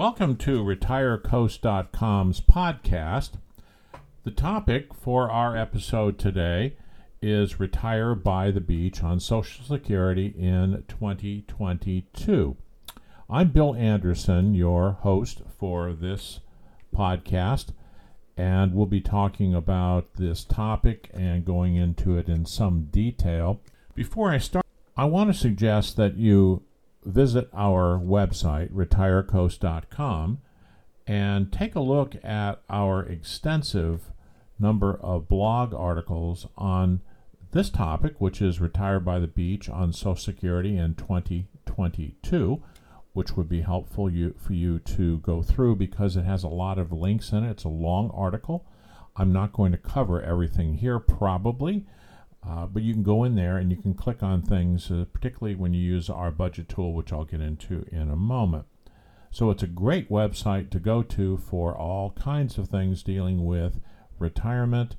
Welcome to RetireCoast.com's podcast. The topic for our episode today is Retire by the Beach on Social Security in 2022. I'm Bill Anderson, your host for this podcast, and we'll be talking about this topic and going into it in some detail. Before I start, I want to suggest that you visit our website, retirecoast.com, and take a look at our extensive number of blog articles on this topic, which is Retire by the Beach on Social Security in 2022, which would be helpful you, for you to go through because it has a lot of links in it. It's a long article. I'm not going to cover everything here, probably. Uh, but you can go in there and you can click on things, uh, particularly when you use our budget tool, which I'll get into in a moment. So it's a great website to go to for all kinds of things dealing with retirement,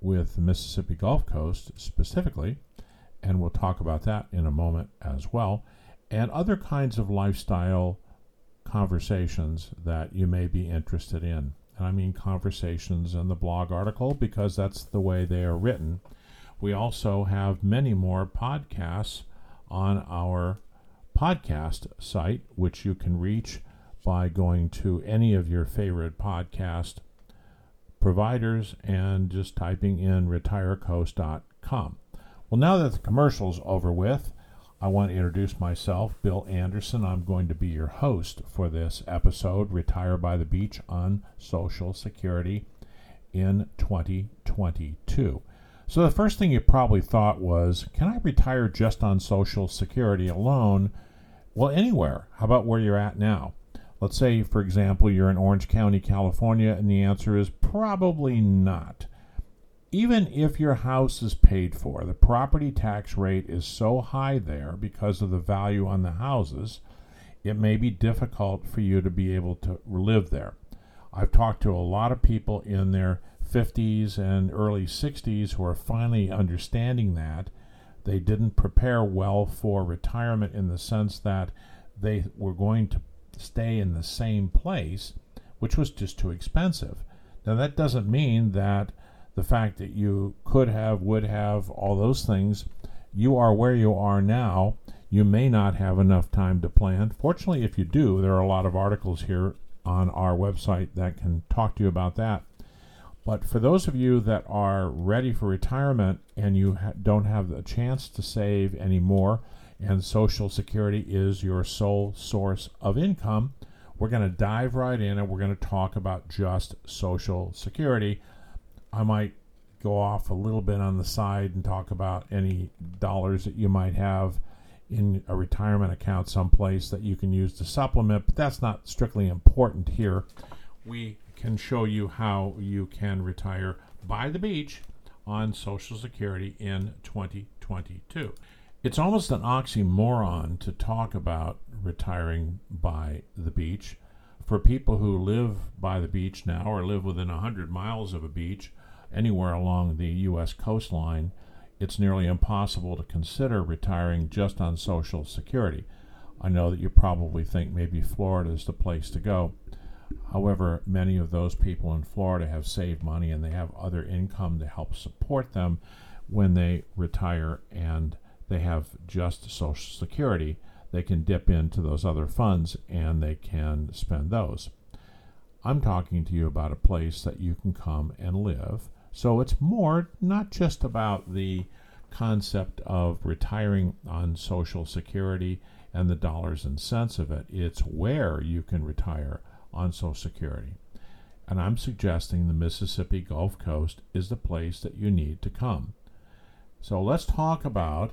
with the Mississippi Gulf Coast specifically, and we'll talk about that in a moment as well, and other kinds of lifestyle conversations that you may be interested in. And I mean conversations in the blog article because that's the way they are written we also have many more podcasts on our podcast site, which you can reach by going to any of your favorite podcast providers and just typing in retirecoast.com. Well, now that the commercial's over with, I want to introduce myself, Bill Anderson. I'm going to be your host for this episode, Retire by the Beach on Social Security in 2022. So the first thing you probably thought was, can I retire just on Social Security alone? Well, anywhere. How about where you're at now? Let's say, for example, you're in Orange County, California, and the answer is probably not. Even if your house is paid for, the property tax rate is so high there because of the value on the houses, it may be difficult for you to be able to live there. I've talked to a lot of people in their 50s and early 60s who are finally understanding that. They didn't prepare well for retirement in the sense that they were going to stay in the same place, which was just too expensive. Now, that doesn't mean that the fact that you could have, would have, all those things, you are where you are now. You may not have enough time to plan. Fortunately, if you do, there are a lot of articles here on our website that can talk to you about that. But for those of you that are ready for retirement and you ha- don't have the chance to save anymore, and Social Security is your sole source of income, we're going to dive right in and we're going to talk about just Social Security. I might go off a little bit on the side and talk about any dollars that you might have in a retirement account someplace that you can use to supplement, but that's not strictly important here. We can show you how you can retire by the beach on Social Security in 2022. It's almost an oxymoron to talk about retiring by the beach. For people who live by the beach now or live within 100 miles of a beach anywhere along the U.S. coastline, it's nearly impossible to consider retiring just on Social Security. I know that you probably think maybe Florida is the place to go. However, many of those people in Florida have saved money and they have other income to help support them when they retire and they have just Social Security. They can dip into those other funds and they can spend those. I'm talking to you about a place that you can come and live. So it's more not just about the concept of retiring on Social Security and the dollars and cents of it, it's where you can retire on Social Security. And I'm suggesting the Mississippi Gulf Coast is the place that you need to come. So let's talk about,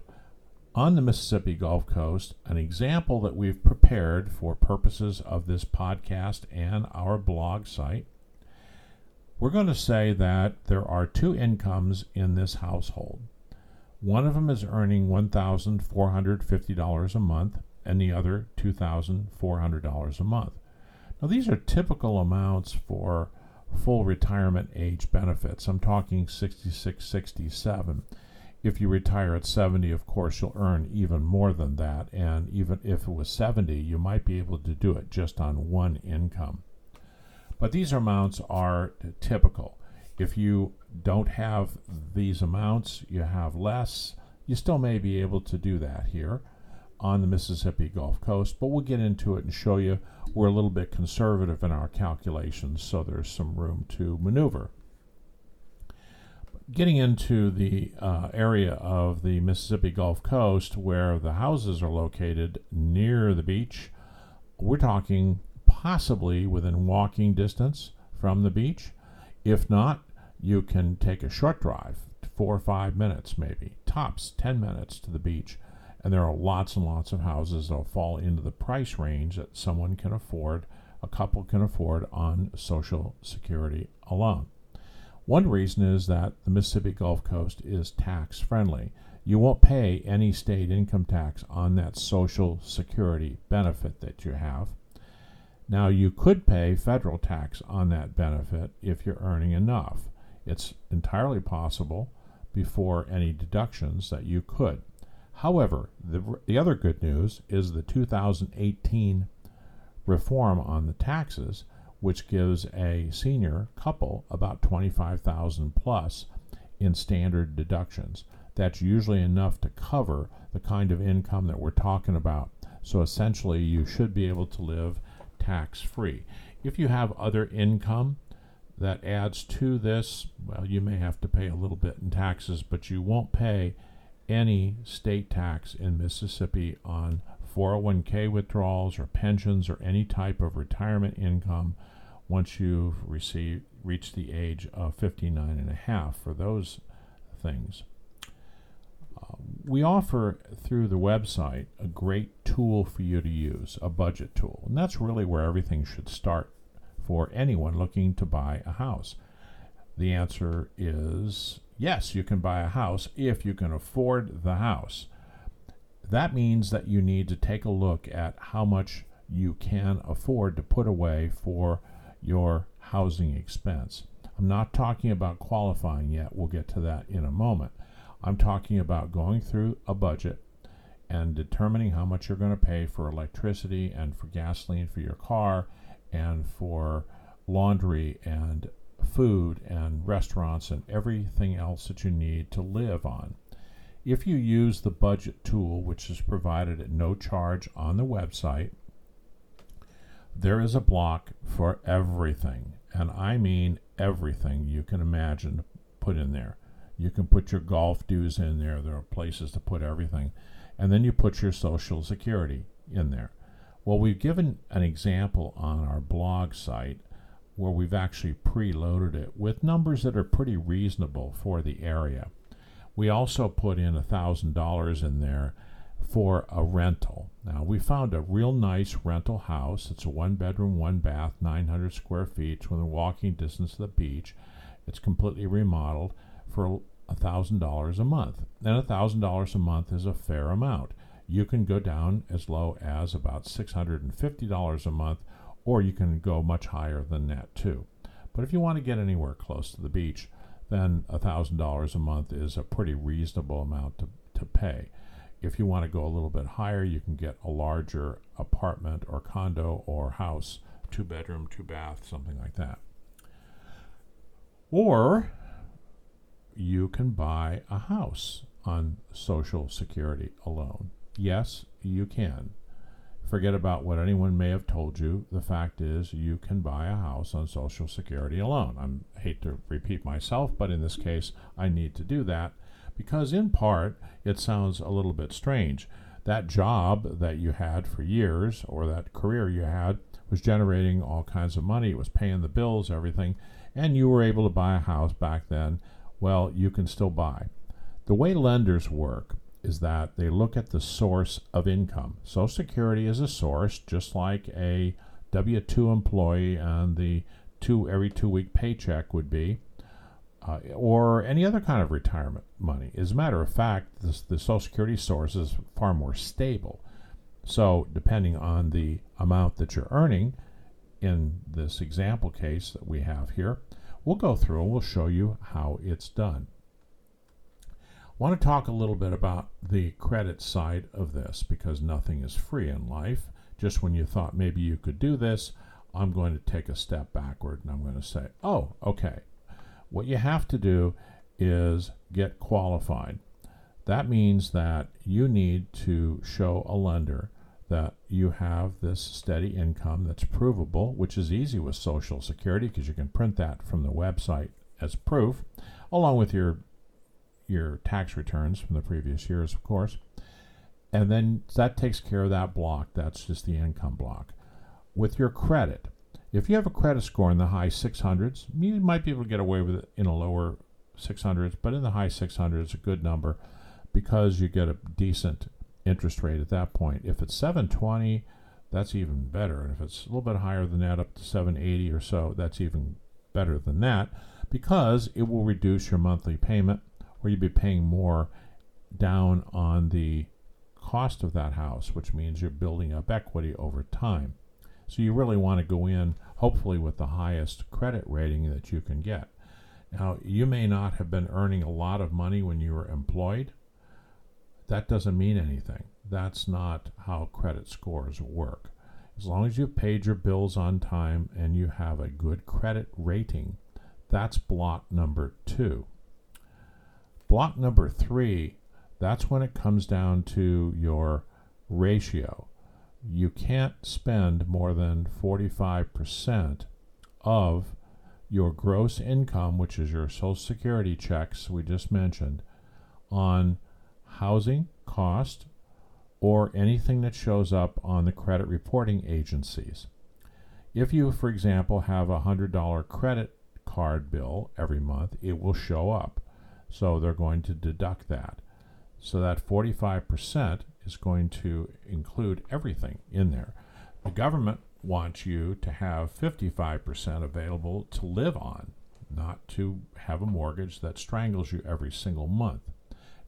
on the Mississippi Gulf Coast, an example that we've prepared for purposes of this podcast and our blog site. We're going to say that there are two incomes in this household. One of them is earning $1,450 a month, and the other $2,400 a month. Now, these are typical amounts for full retirement age benefits. I'm talking 66, 67. If you retire at 70, of course, you'll earn even more than that. And even if it was 70, you might be able to do it just on one income. But these amounts are typical. If you don't have these amounts, you have less, you still may be able to do that here on the Mississippi Gulf Coast, but we'll get into it and show you we're a little bit conservative in our calculations, so there's some room to maneuver. Getting into the uh, area of the Mississippi Gulf Coast where the houses are located near the beach, we're talking possibly within walking distance from the beach. If not, you can take a short drive, four or five minutes maybe, tops 10 minutes to the beach and there are lots and lots of houses that will fall into the price range that someone can afford, a couple can afford on Social Security alone. One reason is that the Mississippi Gulf Coast is tax friendly. You won't pay any state income tax on that Social Security benefit that you have. Now, you could pay federal tax on that benefit if you're earning enough. It's entirely possible before any deductions that you could. However, the, the other good news is the 2018 reform on the taxes, which gives a senior couple about 25,000 plus in standard deductions. That's usually enough to cover the kind of income that we're talking about. So essentially, you should be able to live tax free. If you have other income that adds to this, well, you may have to pay a little bit in taxes, but you won't pay any state tax in Mississippi on 401k withdrawals or pensions or any type of retirement income once you've received reached the age of 59 and a half for those things. Uh, we offer through the website a great tool for you to use, a budget tool. And that's really where everything should start for anyone looking to buy a house. The answer is yes, you can buy a house if you can afford the house. That means that you need to take a look at how much you can afford to put away for your housing expense. I'm not talking about qualifying yet. We'll get to that in a moment. I'm talking about going through a budget and determining how much you're going to pay for electricity and for gasoline for your car and for laundry and food and restaurants and everything else that you need to live on. If you use the budget tool, which is provided at no charge on the website, there is a block for everything, and I mean everything you can imagine put in there. You can put your golf dues in there, there are places to put everything, and then you put your Social Security in there. Well, we've given an example on our blog site where we've actually preloaded it with numbers that are pretty reasonable for the area. We also put in $1,000 in there for a rental. Now, we found a real nice rental house. It's a one bedroom, one bath, 900 square feet, it's within walking distance of the beach. It's completely remodeled for $1,000 a month. And $1,000 a month is a fair amount. You can go down as low as about $650 a month or you can go much higher than that too. But if you want to get anywhere close to the beach, then $1,000 a month is a pretty reasonable amount to, to pay. If you want to go a little bit higher, you can get a larger apartment or condo or house, two bedroom, two bath, something like that. Or you can buy a house on Social Security alone. Yes, you can. Forget about what anyone may have told you. The fact is, you can buy a house on Social Security alone. I hate to repeat myself, but in this case, I need to do that because, in part, it sounds a little bit strange. That job that you had for years, or that career you had, was generating all kinds of money. It was paying the bills, everything, and you were able to buy a house back then. Well, you can still buy. The way lenders work is that they look at the source of income. Social Security is a source, just like a W 2 employee and the two every two week paycheck would be, uh, or any other kind of retirement money. As a matter of fact, this, the Social Security source is far more stable. So, depending on the amount that you're earning, in this example case that we have here, we'll go through and we'll show you how it's done. Want to talk a little bit about the credit side of this because nothing is free in life. Just when you thought maybe you could do this, I'm going to take a step backward and I'm going to say, oh, okay. What you have to do is get qualified. That means that you need to show a lender that you have this steady income that's provable, which is easy with Social Security because you can print that from the website as proof, along with your your tax returns from the previous years, of course. And then that takes care of that block. That's just the income block. With your credit, if you have a credit score in the high 600s, you might be able to get away with it in a lower 600s, but in the high 600s, a good number because you get a decent interest rate at that point. If it's 720, that's even better. And if it's a little bit higher than that, up to 780 or so, that's even better than that because it will reduce your monthly payment or you'd be paying more down on the cost of that house, which means you're building up equity over time. So you really want to go in, hopefully, with the highest credit rating that you can get. Now, you may not have been earning a lot of money when you were employed. That doesn't mean anything. That's not how credit scores work. As long as you've paid your bills on time and you have a good credit rating, that's block number two. Block number three, that's when it comes down to your ratio. You can't spend more than 45% of your gross income, which is your Social Security checks we just mentioned, on housing cost or anything that shows up on the credit reporting agencies. If you, for example, have a $100 credit card bill every month, it will show up. So they're going to deduct that. So that 45% is going to include everything in there. The government wants you to have 55% available to live on, not to have a mortgage that strangles you every single month.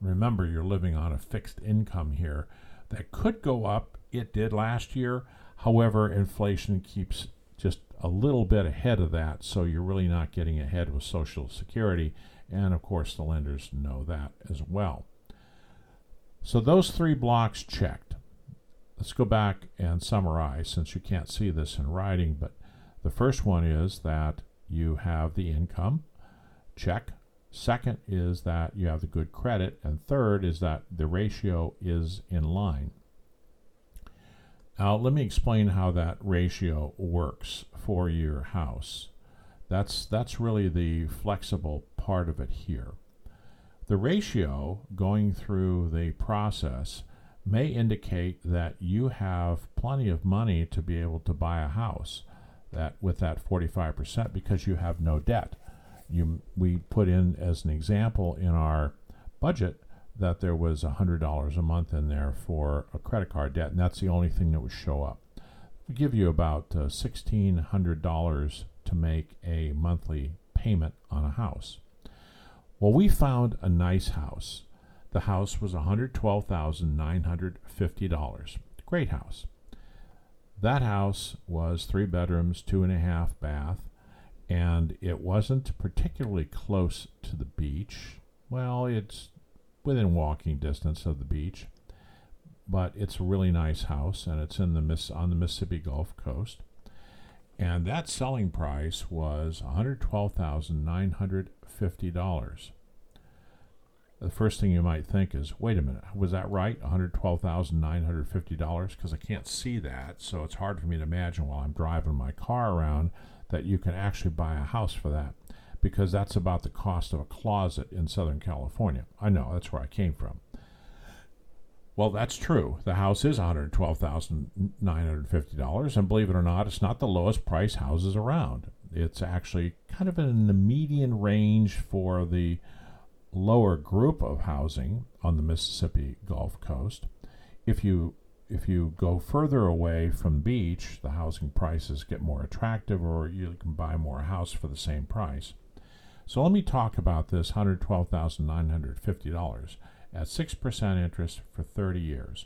Remember, you're living on a fixed income here that could go up. It did last year. However, inflation keeps just a little bit ahead of that, so you're really not getting ahead with Social Security. And of course, the lenders know that as well. So, those three blocks checked. Let's go back and summarize since you can't see this in writing. But the first one is that you have the income, check. Second is that you have the good credit. And third is that the ratio is in line. Now, let me explain how that ratio works for your house. That's, that's really the flexible part of it here. The ratio going through the process may indicate that you have plenty of money to be able to buy a house that with that 45% because you have no debt you we put in as an example in our budget that there was $100 a month in there for a credit card debt, and that's the only thing that would show up. We give you about uh, $1,600 to make a monthly payment on a house. Well, we found a nice house. The house was $112,950. Great house. That house was three bedrooms, two and a half bath, and it wasn't particularly close to the beach. Well, it's within walking distance of the beach, but it's a really nice house, and it's in the Miss on the Mississippi Gulf Coast. And that selling price was one hundred twelve thousand nine hundred fifty dollars. The first thing you might think is, wait a minute, was that right? One hundred twelve thousand nine hundred fifty dollars? Because I can't see that, so it's hard for me to imagine while I'm driving my car around that you can actually buy a house for that because that's about the cost of a closet in Southern California. I know, that's where I came from. Well, that's true. The house is $112,950, and believe it or not, it's not the lowest price houses around. It's actually kind of in the median range for the lower group of housing on the Mississippi Gulf Coast. If you if you go further away from beach, the housing prices get more attractive, or you can buy more house for the same price. So let me talk about this $112,950 at 6% interest for 30 years.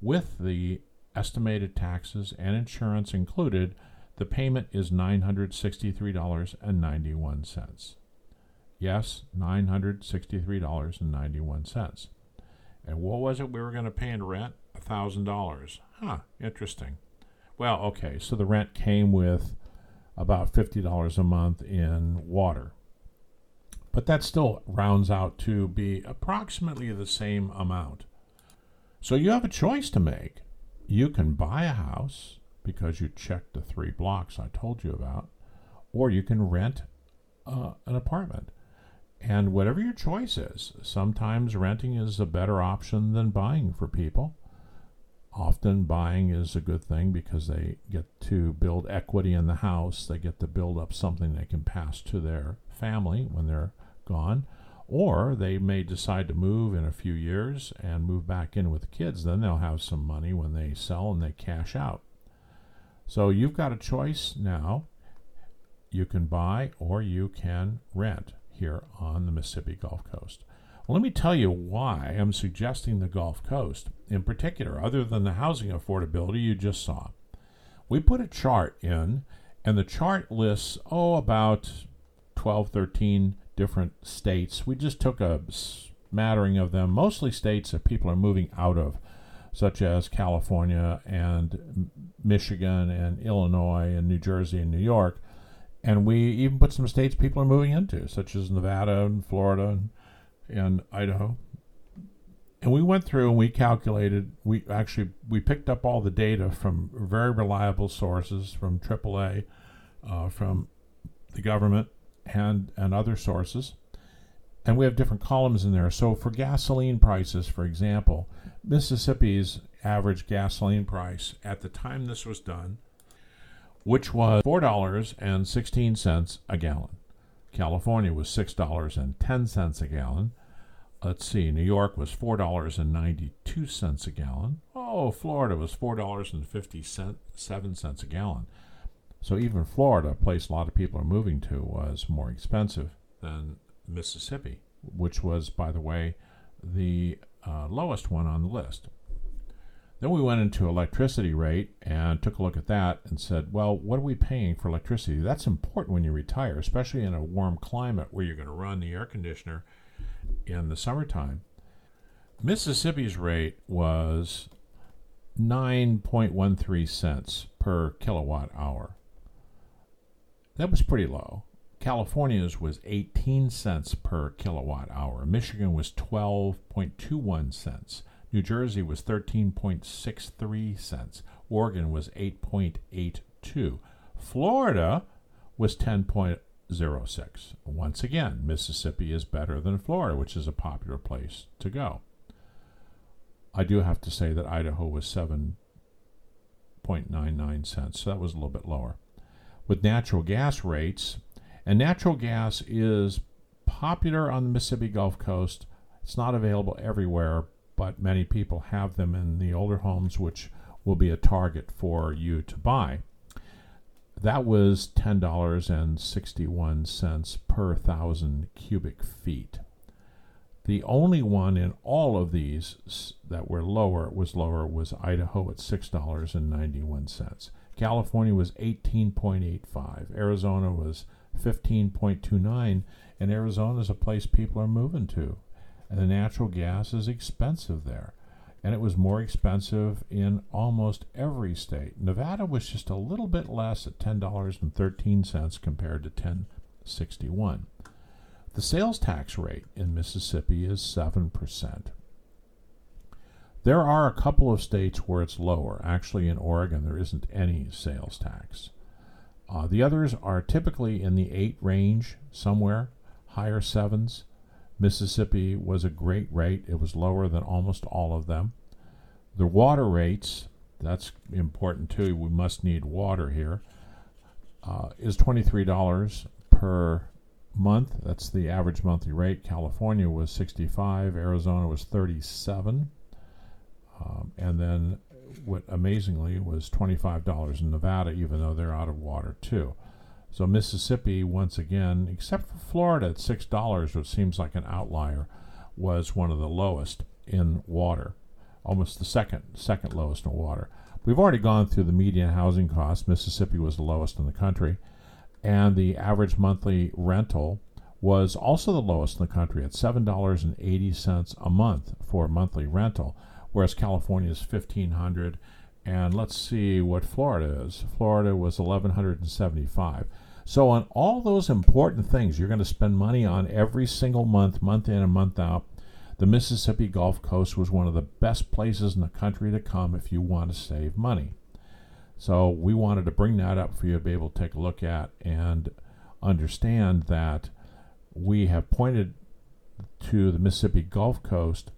With the estimated taxes and insurance included, the payment is $963.91. Yes, $963.91. And what was it we were going to pay in rent? $1,000. Huh, interesting. Well, okay, so the rent came with about $50 a month in water. But that still rounds out to be approximately the same amount. So you have a choice to make. You can buy a house because you checked the three blocks I told you about, or you can rent uh, an apartment. And whatever your choice is, sometimes renting is a better option than buying for people. Often buying is a good thing because they get to build equity in the house. They get to build up something they can pass to their family when they're gone. Or they may decide to move in a few years and move back in with the kids. Then they'll have some money when they sell and they cash out. So you've got a choice now. You can buy or you can rent here on the Mississippi Gulf Coast. Well, let me tell you why I'm suggesting the Gulf Coast in particular, other than the housing affordability you just saw. We put a chart in, and the chart lists, oh, about 12, 13 different states. We just took a smattering of them, mostly states that people are moving out of, such as California and Michigan and Illinois and New Jersey and New York. And we even put some states people are moving into, such as Nevada and Florida and, and Idaho. And we went through and we calculated. We actually we picked up all the data from very reliable sources, from AAA, uh, from the government, and and other sources. And we have different columns in there. So for gasoline prices, for example, Mississippi's average gasoline price at the time this was done which was $4.16 a gallon. California was $6.10 a gallon. Let's see, New York was $4.92 a gallon. Oh, Florida was $4.57 a gallon. So even Florida, a place a lot of people are moving to, was more expensive than Mississippi, which was, by the way, the uh, lowest one on the list. Then we went into electricity rate and took a look at that and said, well, what are we paying for electricity? That's important when you retire, especially in a warm climate where you're going to run the air conditioner in the summertime. Mississippi's rate was 9.13 cents per kilowatt hour. That was pretty low. California's was 18 cents per kilowatt hour. Michigan was 12.21 cents. New Jersey was 13.63 cents. Oregon was 8.82. Florida was 10.06. Once again, Mississippi is better than Florida, which is a popular place to go. I do have to say that Idaho was 7.99 cents, so that was a little bit lower. With natural gas rates, and natural gas is popular on the Mississippi Gulf Coast. It's not available everywhere, but many people have them in the older homes, which will be a target for you to buy. That was $10.61 per thousand cubic feet. The only one in all of these that were lower was lower was Idaho at $6.91. California was 18.85. Arizona was 15.29 and Arizona is a place people are moving to and the natural gas is expensive there. And it was more expensive in almost every state. Nevada was just a little bit less at $10.13 compared to 1061. The sales tax rate in Mississippi is 7%. There are a couple of states where it's lower. Actually, in Oregon, there isn't any sales tax. Uh, the others are typically in the 8 range, somewhere, higher 7s. Mississippi was a great rate. It was lower than almost all of them. The water rates, that's important too. We must need water here. Uh, is $23 per month. That's the average monthly rate. California was 65, Arizona was 37. Um, and then what amazingly was $25 in Nevada, even though they're out of water too. So Mississippi, once again, except for Florida at six dollars, which seems like an outlier, was one of the lowest in water, almost the second second lowest in water. We've already gone through the median housing cost. Mississippi was the lowest in the country, and the average monthly rental was also the lowest in the country at $7.80 a month for monthly rental, whereas California is 1500 and let's see what Florida is. Florida was 1175. So on all those important things you're going to spend money on every single month, month in and month out, the Mississippi Gulf Coast was one of the best places in the country to come if you want to save money. So we wanted to bring that up for you to be able to take a look at and understand that we have pointed to the Mississippi Gulf Coast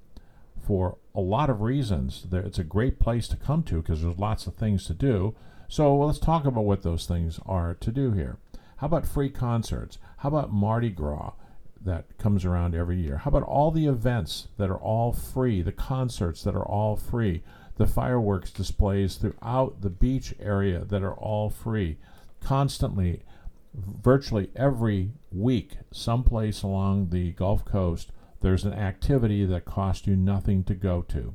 for a lot of reasons. That it's a great place to come to because there's lots of things to do. So let's talk about what those things are to do here. How about free concerts? How about Mardi Gras that comes around every year? How about all the events that are all free, the concerts that are all free, the fireworks displays throughout the beach area that are all free? Constantly, virtually every week, someplace along the Gulf Coast, there's an activity that costs you nothing to go to.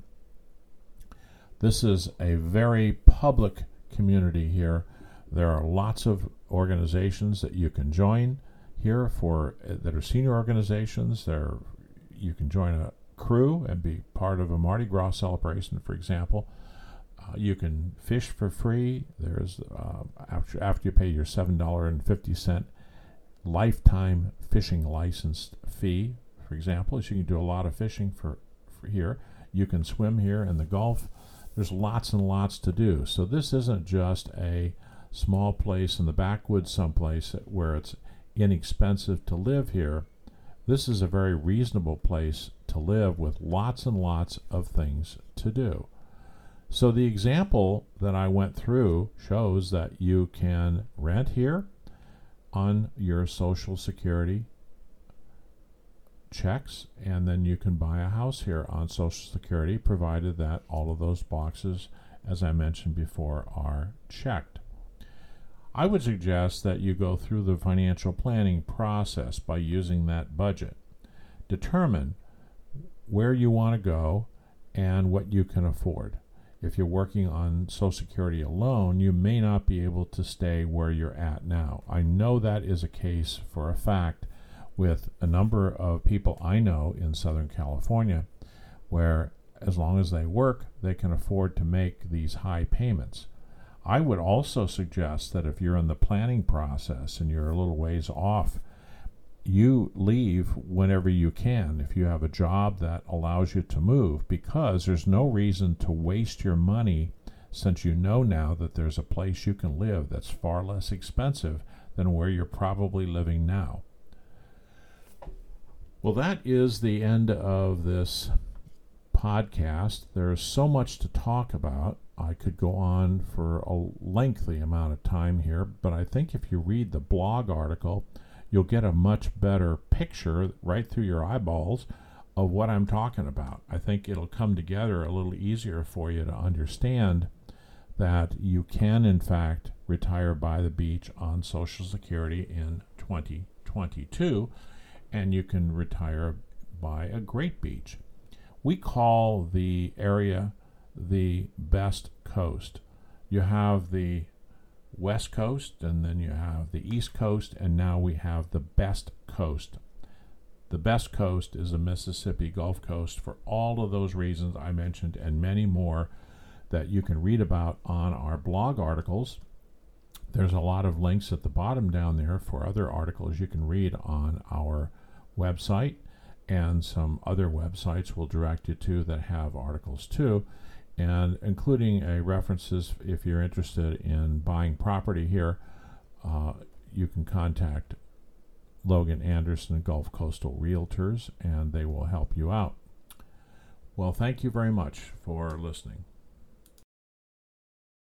This is a very public community here. There are lots of organizations that you can join here for that are senior organizations. There, you can join a crew and be part of a Mardi Gras celebration, for example. Uh, you can fish for free. There's uh, after after you pay your seven dollar and fifty cent lifetime fishing license fee for example, so you can do a lot of fishing for, for here. You can swim here in the Gulf. There's lots and lots to do. So this isn't just a small place in the backwoods someplace where it's inexpensive to live here. This is a very reasonable place to live with lots and lots of things to do. So the example that I went through shows that you can rent here on your Social Security checks, and then you can buy a house here on Social Security, provided that all of those boxes, as I mentioned before, are checked. I would suggest that you go through the financial planning process by using that budget. Determine where you want to go and what you can afford. If you're working on Social Security alone, you may not be able to stay where you're at now. I know that is a case for a fact with a number of people I know in Southern California where, as long as they work, they can afford to make these high payments. I would also suggest that if you're in the planning process and you're a little ways off, you leave whenever you can if you have a job that allows you to move because there's no reason to waste your money since you know now that there's a place you can live that's far less expensive than where you're probably living now. Well, that is the end of this podcast. There's so much to talk about. I could go on for a lengthy amount of time here, but I think if you read the blog article, you'll get a much better picture right through your eyeballs of what I'm talking about. I think it'll come together a little easier for you to understand that you can, in fact, retire by the beach on Social Security in 2022 and you can retire by a great beach. We call the area the best coast. You have the west coast, and then you have the east coast, and now we have the best coast. The best coast is the Mississippi Gulf Coast for all of those reasons I mentioned and many more that you can read about on our blog articles. There's a lot of links at the bottom down there for other articles you can read on our website, and some other websites will direct you to that have articles too, and including a references if you're interested in buying property here. Uh, you can contact Logan Anderson Gulf Coastal Realtors, and they will help you out. Well, thank you very much for listening.